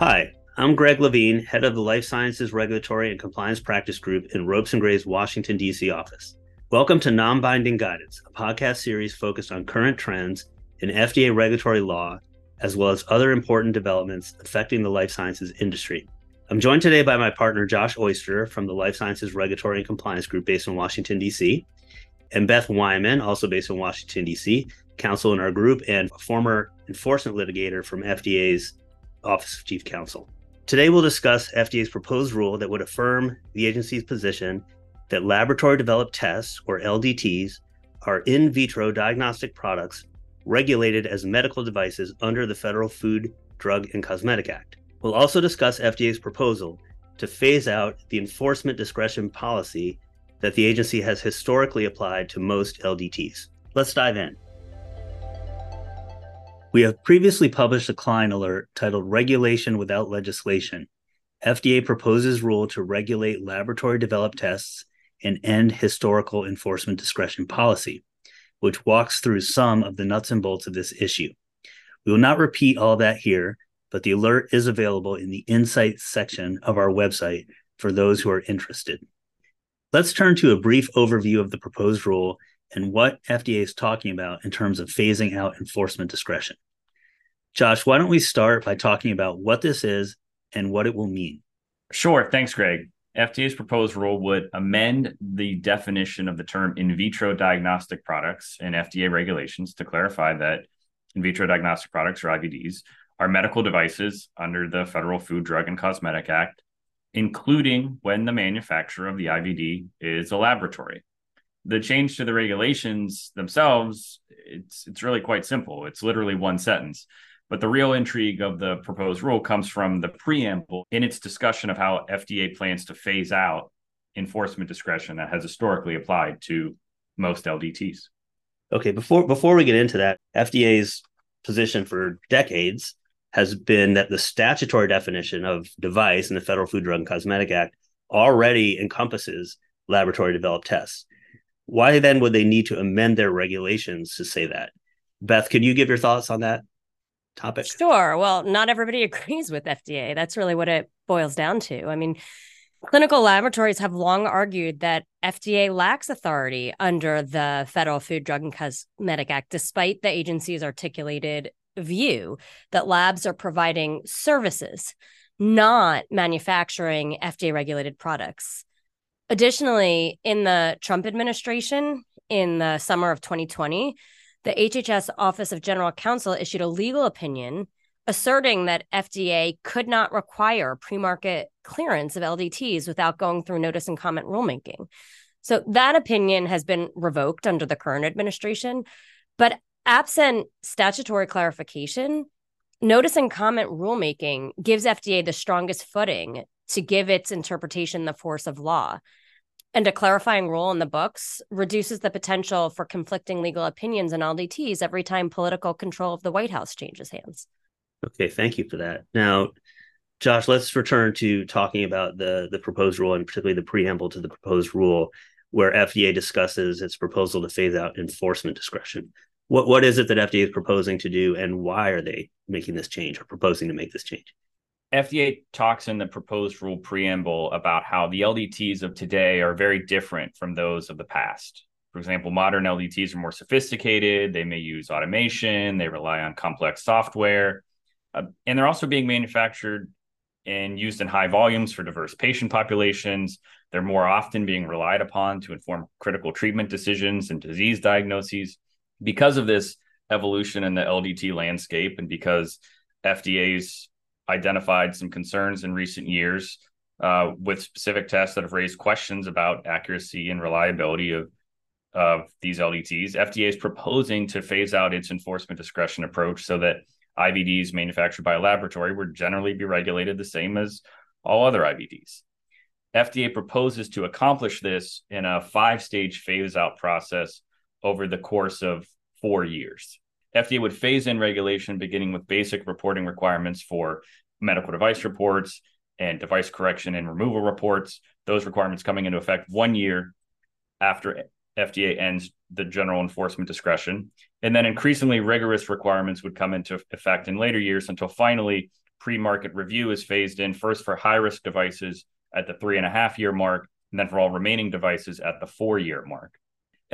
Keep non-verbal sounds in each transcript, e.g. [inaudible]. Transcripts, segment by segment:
Hi, I'm Greg Levine, head of the Life Sciences Regulatory and Compliance Practice Group in Ropes and Gray's Washington, D.C. office. Welcome to Non Binding Guidance, a podcast series focused on current trends in FDA regulatory law, as well as other important developments affecting the life sciences industry. I'm joined today by my partner, Josh Oyster from the Life Sciences Regulatory and Compliance Group based in Washington, D.C., and Beth Weinman, also based in Washington, D.C., counsel in our group and former enforcement litigator from FDA's Office of Chief Counsel. Today, we'll discuss FDA's proposed rule that would affirm the agency's position that laboratory developed tests, or LDTs, are in vitro diagnostic products regulated as medical devices under the Federal Food, Drug, and Cosmetic Act. We'll also discuss FDA's proposal to phase out the enforcement discretion policy that the agency has historically applied to most LDTs. Let's dive in. We have previously published a client alert titled Regulation Without Legislation. FDA proposes rule to regulate laboratory developed tests and end historical enforcement discretion policy, which walks through some of the nuts and bolts of this issue. We will not repeat all that here, but the alert is available in the Insights section of our website for those who are interested. Let's turn to a brief overview of the proposed rule and what FDA is talking about in terms of phasing out enforcement discretion. Josh, why don't we start by talking about what this is and what it will mean? Sure. Thanks, Greg. FDA's proposed rule would amend the definition of the term in vitro diagnostic products in FDA regulations to clarify that in vitro diagnostic products, or IVDs, are medical devices under the Federal Food, Drug, and Cosmetic Act, including when the manufacturer of the IVD is a laboratory the change to the regulations themselves it's it's really quite simple it's literally one sentence but the real intrigue of the proposed rule comes from the preamble in its discussion of how FDA plans to phase out enforcement discretion that has historically applied to most LDTs. Okay, before before we get into that, FDA's position for decades has been that the statutory definition of device in the Federal Food, Drug, and Cosmetic Act already encompasses laboratory developed tests. Why then would they need to amend their regulations to say that? Beth, could you give your thoughts on that topic? Sure. Well, not everybody [laughs] agrees with FDA. That's really what it boils down to. I mean, clinical laboratories have long argued that FDA lacks authority under the Federal Food, Drug, and Cosmetic Act, despite the agency's articulated view that labs are providing services, not manufacturing FDA regulated products. Additionally, in the Trump administration in the summer of 2020, the HHS Office of General Counsel issued a legal opinion asserting that FDA could not require pre-market clearance of LDTs without going through notice and comment rulemaking. So that opinion has been revoked under the current administration, but absent statutory clarification, notice and comment rulemaking gives FDA the strongest footing to give its interpretation the force of law. And a clarifying rule in the books reduces the potential for conflicting legal opinions and LDTs every time political control of the White House changes hands. Okay, thank you for that. Now, Josh, let's return to talking about the the proposed rule and particularly the preamble to the proposed rule, where FDA discusses its proposal to phase out enforcement discretion. What what is it that FDA is proposing to do, and why are they making this change or proposing to make this change? FDA talks in the proposed rule preamble about how the LDTs of today are very different from those of the past. For example, modern LDTs are more sophisticated, they may use automation, they rely on complex software, uh, and they're also being manufactured and used in high volumes for diverse patient populations. They're more often being relied upon to inform critical treatment decisions and disease diagnoses. Because of this evolution in the LDT landscape, and because FDA's identified some concerns in recent years uh, with specific tests that have raised questions about accuracy and reliability of of these LDTs. FDA is proposing to phase out its enforcement discretion approach so that IVDs manufactured by a laboratory would generally be regulated the same as all other IVDs. FDA proposes to accomplish this in a five stage phase out process over the course of four years. FDA would phase in regulation beginning with basic reporting requirements for medical device reports and device correction and removal reports. Those requirements coming into effect one year after FDA ends the general enforcement discretion. And then increasingly rigorous requirements would come into effect in later years until finally pre market review is phased in first for high risk devices at the three and a half year mark, and then for all remaining devices at the four year mark.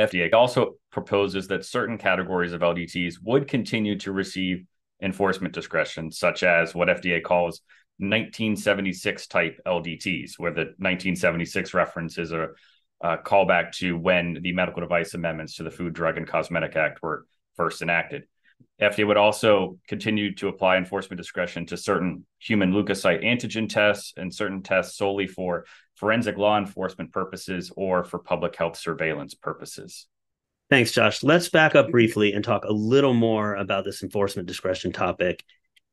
FDA also proposes that certain categories of LDTs would continue to receive enforcement discretion, such as what FDA calls 1976 type LDTs, where the 1976 reference is a, a callback to when the medical device amendments to the Food, Drug, and Cosmetic Act were first enacted. FDA would also continue to apply enforcement discretion to certain human leukocyte antigen tests and certain tests solely for forensic law enforcement purposes or for public health surveillance purposes. Thanks, Josh. Let's back up briefly and talk a little more about this enforcement discretion topic.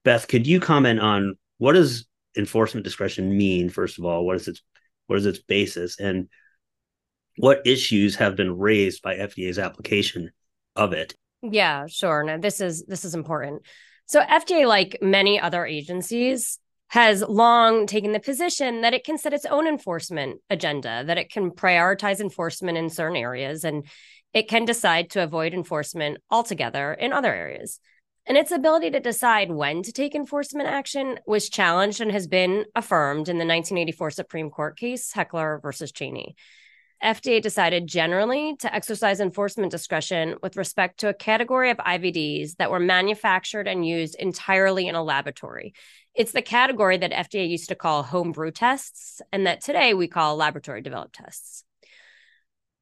Beth, could you comment on what does enforcement discretion mean? First of all, what is its what is its basis, and what issues have been raised by FDA's application of it? Yeah, sure. Now this is this is important. So FDA, like many other agencies, has long taken the position that it can set its own enforcement agenda, that it can prioritize enforcement in certain areas, and it can decide to avoid enforcement altogether in other areas. And its ability to decide when to take enforcement action was challenged and has been affirmed in the 1984 Supreme Court case, Heckler versus Chaney. FDA decided generally to exercise enforcement discretion with respect to a category of IVDs that were manufactured and used entirely in a laboratory. It's the category that FDA used to call homebrew tests and that today we call laboratory developed tests.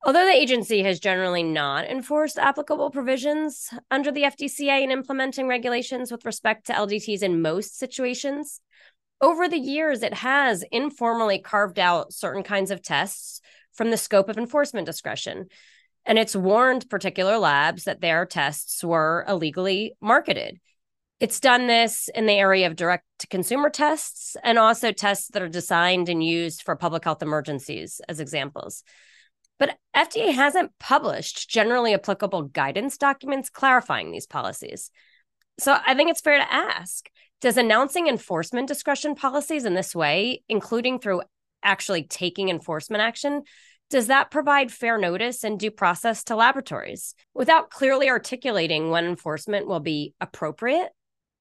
Although the agency has generally not enforced applicable provisions under the FDCA in implementing regulations with respect to LDTs in most situations, over the years it has informally carved out certain kinds of tests from the scope of enforcement discretion. And it's warned particular labs that their tests were illegally marketed. It's done this in the area of direct to consumer tests and also tests that are designed and used for public health emergencies, as examples. But FDA hasn't published generally applicable guidance documents clarifying these policies. So I think it's fair to ask Does announcing enforcement discretion policies in this way, including through actually taking enforcement action, does that provide fair notice and due process to laboratories without clearly articulating when enforcement will be appropriate,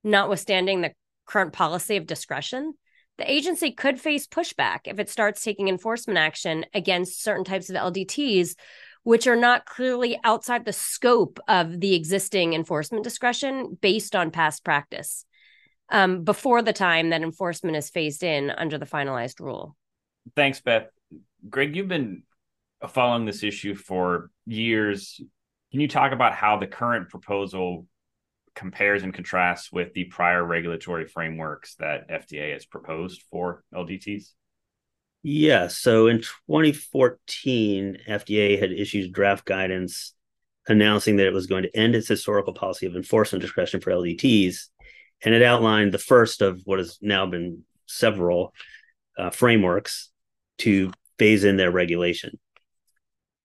notwithstanding the current policy of discretion? The agency could face pushback if it starts taking enforcement action against certain types of LDTs, which are not clearly outside the scope of the existing enforcement discretion based on past practice um, before the time that enforcement is phased in under the finalized rule. Thanks, Beth. Greg, you've been following this issue for years. Can you talk about how the current proposal compares and contrasts with the prior regulatory frameworks that FDA has proposed for LDTs? Yeah. So in 2014, FDA had issued draft guidance announcing that it was going to end its historical policy of enforcement discretion for LDTs. And it outlined the first of what has now been several uh, frameworks to phase in their regulation.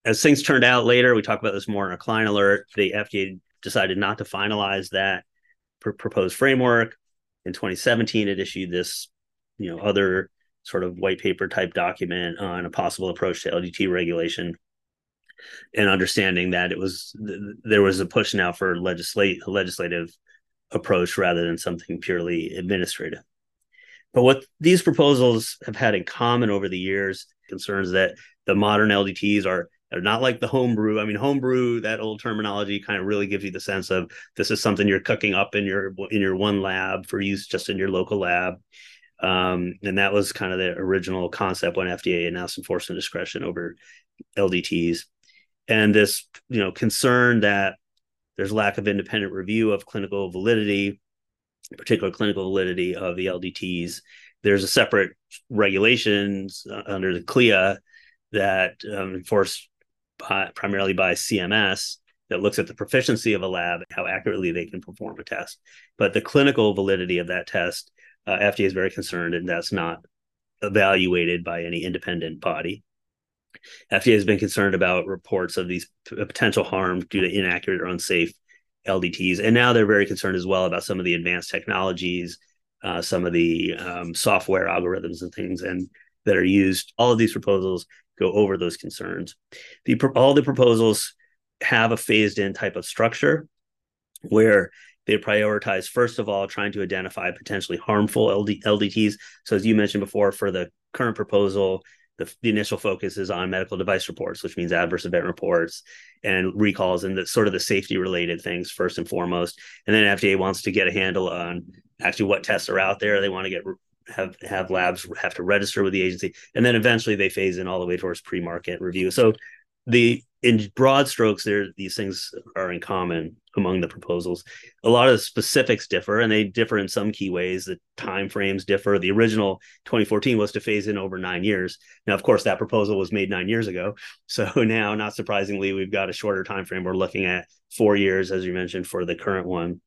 As things turned out later, we talk about this more in our client alert. The FDA decided not to finalize that pr- proposed framework. In 2017, it issued this, you know, other sort of white paper type document on a possible approach to LDT regulation, and understanding that it was there was a push now for legislate legislative approach rather than something purely administrative. But what these proposals have had in common over the years concerns that the modern LDTs are they're not like the homebrew. I mean, homebrew, that old terminology kind of really gives you the sense of this is something you're cooking up in your in your one lab for use just in your local lab. Um, and that was kind of the original concept when FDA announced enforcement discretion over LDTs. And this, you know, concern that there's lack of independent review of clinical validity, particular clinical validity of the LDTs. There's a separate regulations uh, under the CLIA that um, enforce by, primarily by CMS that looks at the proficiency of a lab, how accurately they can perform a test. But the clinical validity of that test, uh, FDA is very concerned, and that's not evaluated by any independent body. FDA has been concerned about reports of these potential harm due to inaccurate or unsafe LDTs, and now they're very concerned as well about some of the advanced technologies, uh, some of the um, software algorithms and things, and that are used. All of these proposals go over those concerns. The all the proposals have a phased in type of structure where they prioritize first of all trying to identify potentially harmful LD, LDTs. So as you mentioned before, for the current proposal, the, the, initial focus is on medical device reports, which means adverse event reports and recalls and the sort of the safety related things first and foremost. And then FDA wants to get a handle on actually what tests are out there. They want to get have have labs have to register with the agency, and then eventually they phase in all the way towards pre market review. So the in broad strokes, there these things are in common among the proposals. A lot of the specifics differ, and they differ in some key ways. The time frames differ. The original 2014 was to phase in over nine years. Now, of course, that proposal was made nine years ago. [laughs] So now, not surprisingly, we've got a shorter time frame. We're looking at four years, as you mentioned, for the current one.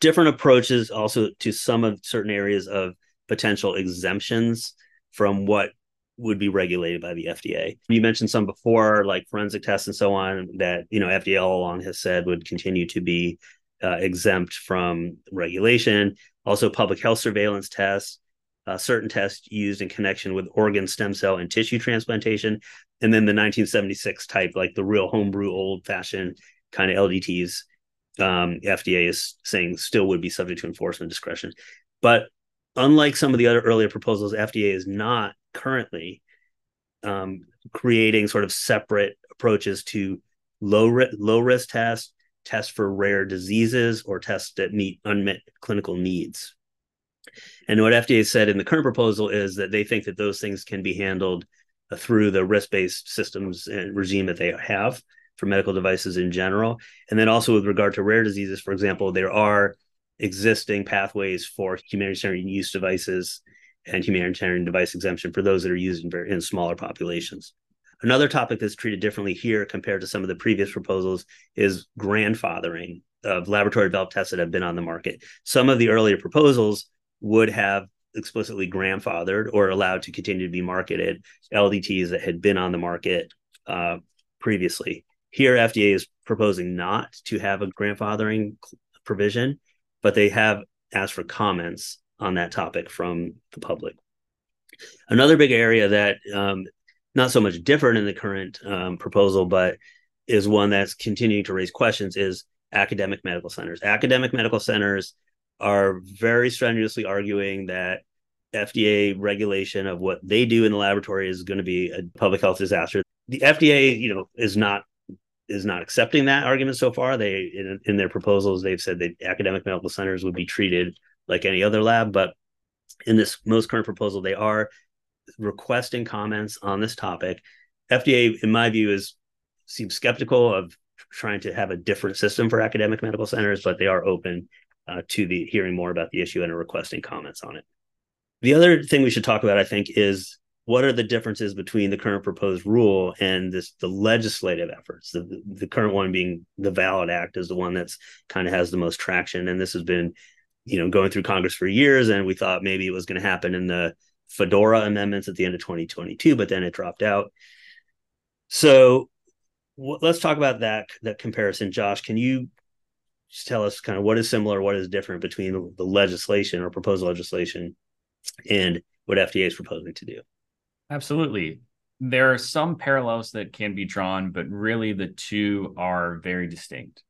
Different approaches also to some of certain areas of potential exemptions from what would be regulated by the FDA. You mentioned some before, like forensic tests and so on, that you know FDA all along has said would continue to be uh, exempt from regulation. Also, public health surveillance tests, uh, certain tests used in connection with organ stem cell and tissue transplantation, and then the 1976 type, like the real homebrew, old-fashioned kind of LDTs. Um, FDA is saying still would be subject to enforcement discretion, but unlike some of the other earlier proposals, FDA is not currently um, creating sort of separate approaches to low ri- low risk tests, tests for rare diseases, or tests that meet unmet clinical needs. And what FDA said in the current proposal is that they think that those things can be handled uh, through the risk based systems and regime that they have for medical devices in general. And then also with regard to rare diseases, for example, there are existing pathways for humanitarian use devices and humanitarian device exemption for those that are used in, in smaller populations. Another topic that's treated differently here compared to some of the previous proposals is grandfathering of laboratory developed tests that have been on the market. Some of the earlier proposals would have explicitly grandfathered or allowed to continue to be marketed LDTs that had been on the market uh, previously. Here, FDA is proposing not to have a grandfathering provision, but they have asked for comments on that topic from the public. Another big area that um, not so much different in the current um, proposal, but is one that's continuing to raise questions is academic medical centers. Academic medical centers are very strenuously arguing that FDA regulation of what they do in the laboratory is going to be a public health disaster. The FDA, you know, is not is not accepting that argument so far. They in, in their proposals they've said that academic medical centers would be treated like any other lab. But in this most current proposal, they are requesting comments on this topic. FDA, in my view, is seems skeptical of trying to have a different system for academic medical centers, but they are open uh, to the hearing more about the issue and are requesting comments on it. The other thing we should talk about, I think, is what are the differences between the current proposed rule and this the legislative efforts the, the current one being the valid act is the one that's kind of has the most traction and this has been you know going through congress for years and we thought maybe it was going to happen in the FDORA amendments at the end of 2022 but then it dropped out so w- let's talk about that that comparison josh can you just tell us kind of what is similar what is different between the legislation or proposed legislation and what fda is proposing to do Absolutely. There are some parallels that can be drawn, but really the two are very distinct.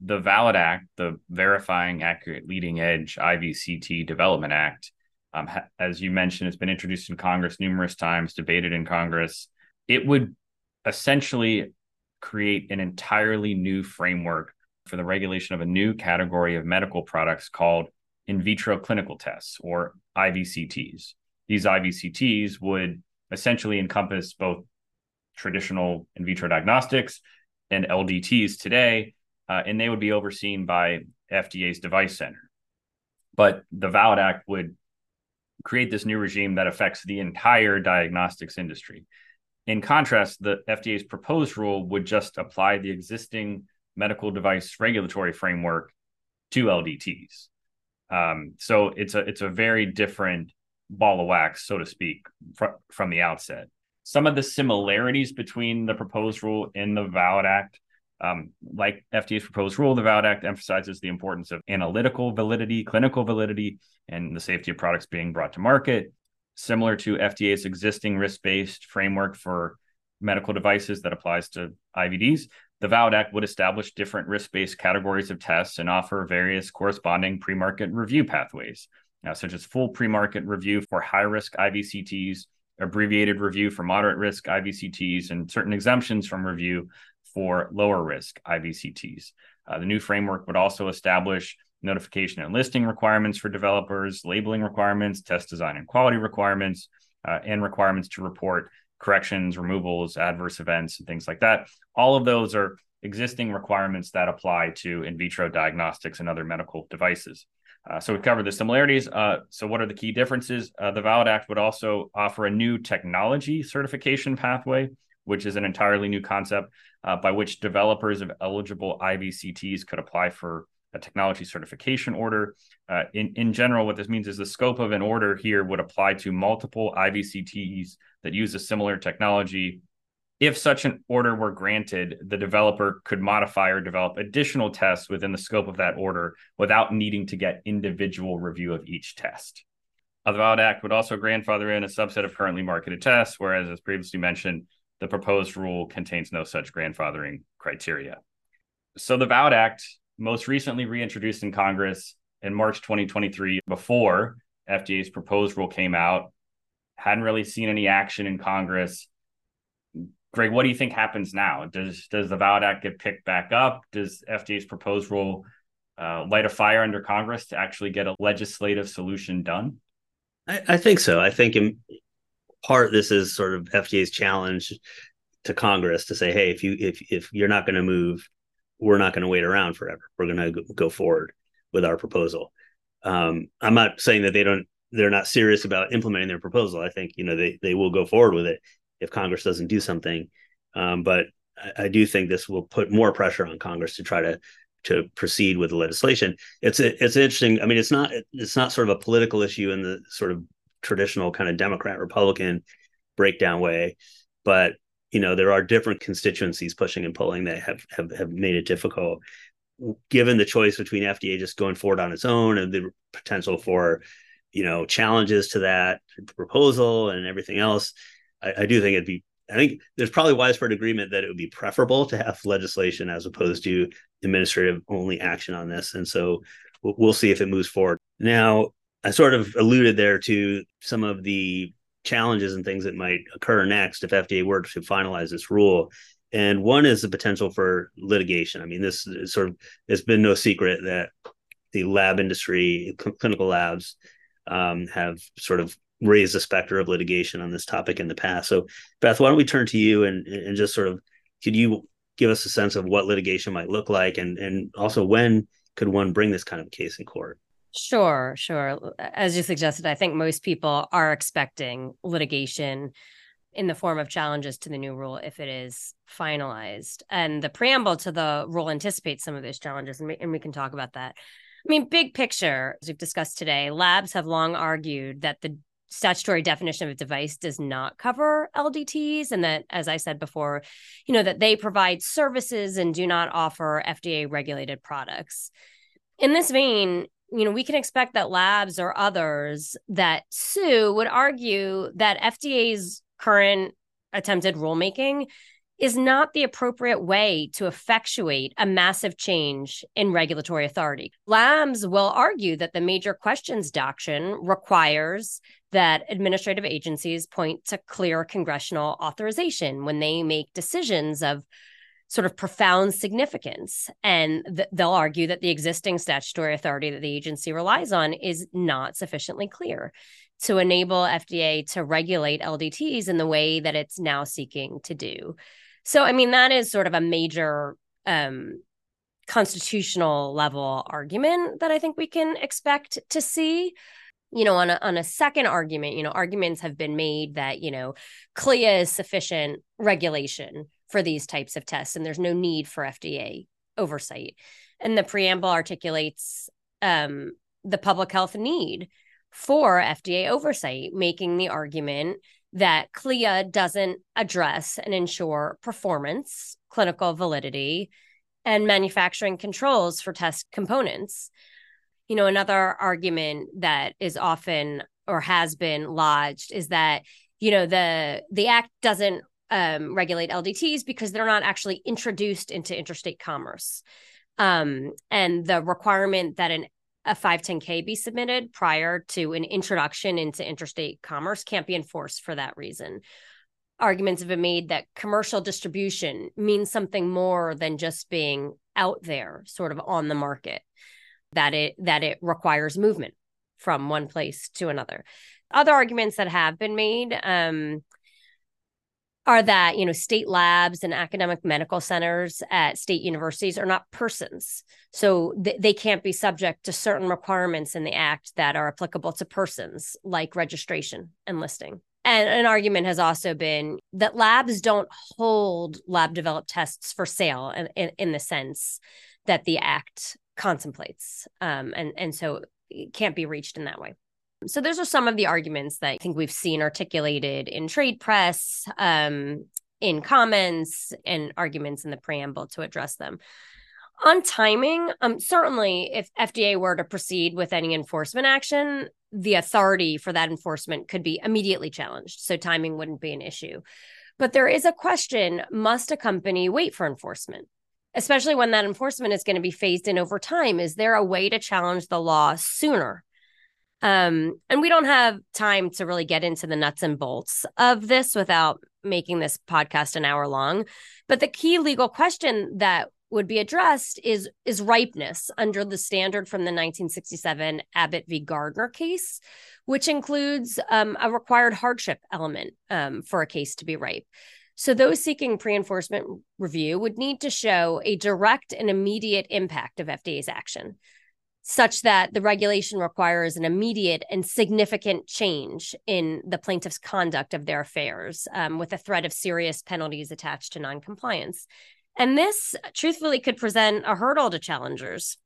The VALID Act, the Verifying Accurate Leading Edge IVCT Development Act, um, ha- as you mentioned, it's been introduced in Congress numerous times, debated in Congress. It would essentially create an entirely new framework for the regulation of a new category of medical products called in vitro clinical tests or IVCTs these IVCTs would essentially encompass both traditional in vitro diagnostics and LDTs today, uh, and they would be overseen by FDA's Device Center. But the VALID Act would create this new regime that affects the entire diagnostics industry. In contrast, the FDA's proposed rule would just apply the existing medical device regulatory framework to LDTs. Um, so it's a it's a very different ball of wax, so to speak, fr- from the outset. Some of the similarities between the proposed rule and the VALID Act, um, like FDA's proposed rule, the VALID Act emphasizes the importance of analytical validity, clinical validity, and the safety of products being brought to market. Similar to FDA's existing risk based framework for medical devices that applies to IVDs, the VALID Act would establish different risk based categories of tests and offer various corresponding pre market review pathways, uh, such as full pre market review for high risk IVCTs, abbreviated review for moderate risk IVCTs, and certain exemptions from review for lower risk IVCTs. Uh, the new framework would also establish notification and listing requirements for developers, labeling requirements, test design and quality requirements, uh, and requirements to report corrections, removals, adverse events, and things like that. All of those are existing requirements that apply to in vitro diagnostics and other medical devices. Uh, so we covered the similarities. Uh, so what are the key differences? Uh, the Valid Act would also offer a new technology certification pathway, which is an entirely new concept uh, by which developers of eligible IVCTs could apply for a technology certification order. Uh, in, in general, what this means is the scope of an order here would apply to multiple IVCTs that use a similar technology. If such an order were granted, the developer could modify or develop additional tests within the scope of that order without needing to get individual review of each test. The VALID Act would also grandfather in a subset of currently marketed tests, whereas, as previously mentioned, the proposed rule contains no such grandfathering criteria. So the VALID Act, most recently reintroduced in Congress in March 2023, before FDA's proposed rule came out, hadn't really seen any action in Congress. Greg, what do you think happens now? Does does the VALID Act get picked back up? Does FDA's proposed rule uh, light a fire under Congress to actually get a legislative solution done? I, I think so. I think in, part this is sort of FDA's challenge to Congress to say, hey, if you if if you're not going to move, we're not going to wait around forever. We're going to go forward with our proposal. Um, I'm not saying that they don't they're not serious about implementing their proposal. I think you know they they will go forward with it if Congress doesn't do something. Um, but I, I, do think this will put more pressure on Congress to try to to proceed with the legislation. It's a, it's interesting. I mean, it's not it's not sort of a political issue in the sort of traditional kind of Democrat Republican breakdown way, but you know there are different constituencies pushing and pulling that have have, have made it difficult. Given the choice between FDA just going forward on its own and the potential for you know challenges to that proposal and everything else, I, I do think it'd be I think there's probably widespread agreement that it would be preferable to have legislation as opposed to administrative only action on this. And so we'll see if it moves forward. Now, I sort of alluded there to some of the challenges and things that might occur next if FDA were to finalize this rule. And one is the potential for litigation. I mean, this is sort of it's been no secret that the lab industry, cl- clinical labs, um, have sort of raised the specter of litigation on this topic in the past. So, Beth, why don't we turn to you and and just sort of could you give us a sense of what litigation might look like, and and also when could one bring this kind of case in court? Sure, sure. As you suggested, I think most people are expecting litigation in the form of challenges to the new rule if it is finalized. And the preamble to the rule anticipates some of those challenges, and we, and we can talk about that. I mean, big picture, as we've discussed today, labs have long argued that the statutory definition of a device does not cover LDTs, and that, as I said before, you know, that they provide services and do not offer FDA regulated products. In this vein, you know, we can expect that labs or others that sue would argue that FDA's current attempted rulemaking is not the appropriate way to effectuate a massive change in regulatory authority. Labs will argue that the major questions doctrine requires that administrative agencies point to clear congressional authorization when they make decisions of sort of profound significance. And th- they'll argue that the existing statutory authority that the agency relies on is not sufficiently clear to enable FDA to regulate LDTs in the way that it's now seeking to do. So, I mean, that is sort of a major um, constitutional level argument that I think we can expect to see you know on a on a second argument you know arguments have been made that you know CLIA is sufficient regulation for these types of tests and there's no need for FDA oversight. And the preamble articulates um, the public health need for FDA oversight making the argument that CLIA doesn't address and ensure performance clinical validity and manufacturing controls for test components. You know, another argument that is often or has been lodged is that, you know, the the act doesn't um, regulate LDTs because they're not actually introduced into interstate commerce. Um, and the requirement that an a 510k be submitted prior to an introduction into interstate commerce can't be enforced for that reason. Arguments have been made that commercial distribution means something more than just being out there, sort of on the market. That it that it requires movement from one place to another. Other arguments that have been made um, are that you know state labs and academic medical centers at state universities are not persons. So th- they can't be subject to certain requirements in the act that are applicable to persons like registration and listing. And an argument has also been that labs don't hold lab developed tests for sale in, in, in the sense that the act contemplates um, and and so it can't be reached in that way so those are some of the arguments that I think we've seen articulated in trade press, um, in comments, and arguments in the preamble to address them. On timing, um, certainly if FDA were to proceed with any enforcement action, the authority for that enforcement could be immediately challenged. So timing wouldn't be an issue. But there is a question must a company wait for enforcement? Especially when that enforcement is going to be phased in over time. Is there a way to challenge the law sooner? Um, and we don't have time to really get into the nuts and bolts of this without making this podcast an hour long. But the key legal question that would be addressed is is ripeness under the standard from the 1967 Abbott v. Gardner case, which includes um, a required hardship element um, for a case to be ripe. So those seeking pre-enforcement review would need to show a direct and immediate impact of FDA's action such that the regulation requires an immediate and significant change in the plaintiff's conduct of their affairs um, with a threat of serious penalties attached to noncompliance. And this truthfully could present a hurdle to challengers.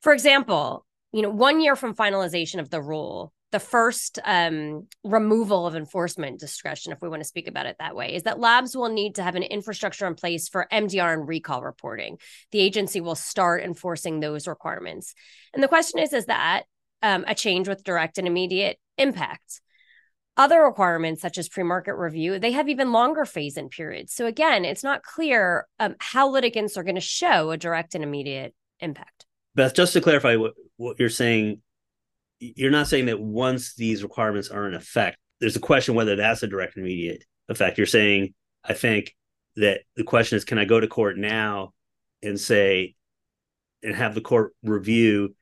For example, you know, one year from finalization of the rule, the first um, removal of enforcement discretion, if we want to speak about it that way, is that labs will need to have an infrastructure in place for MDR and recall reporting. The agency will start enforcing those requirements. And the question is, is that um, a change with direct and immediate impact? Other requirements, such as pre-market review, they have even longer phase-in periods. So again, it's not clear um, how litigants are going to show a direct and immediate impact. Beth, just to clarify what, what you're saying, you're not saying that once these requirements are in effect, there's a question whether that's a direct immediate effect. You're saying, I think that the question is, can I go to court now and say, and have the court review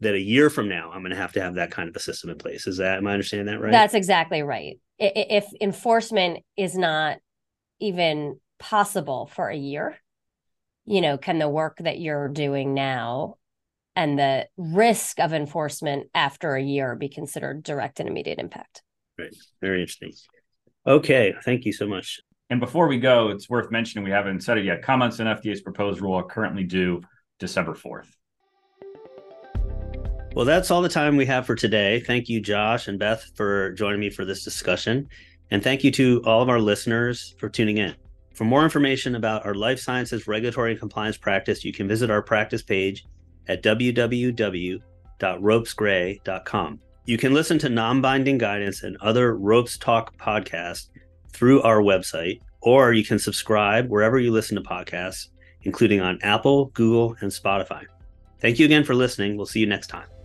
that a year from now I'm going to have to have that kind of a system in place? Is that am I understanding that right? That's exactly right. If enforcement is not even possible for a year, you know, can the work that you're doing now and the risk of enforcement after a year be considered direct and immediate impact. Right. Very interesting. Okay. Thank you so much. And before we go, it's worth mentioning we haven't said it yet. Comments on FDA's proposed rule are currently due December 4th. Well, that's all the time we have for today. Thank you, Josh and Beth, for joining me for this discussion. And thank you to all of our listeners for tuning in. For more information about our life sciences regulatory and compliance practice, you can visit our practice page at www.ropesgray.com. You can listen to non binding guidance and other Ropes Talk podcasts through our website, or you can subscribe wherever you listen to podcasts, including on Apple, Google, and Spotify. Thank you again for listening. We'll see you next time.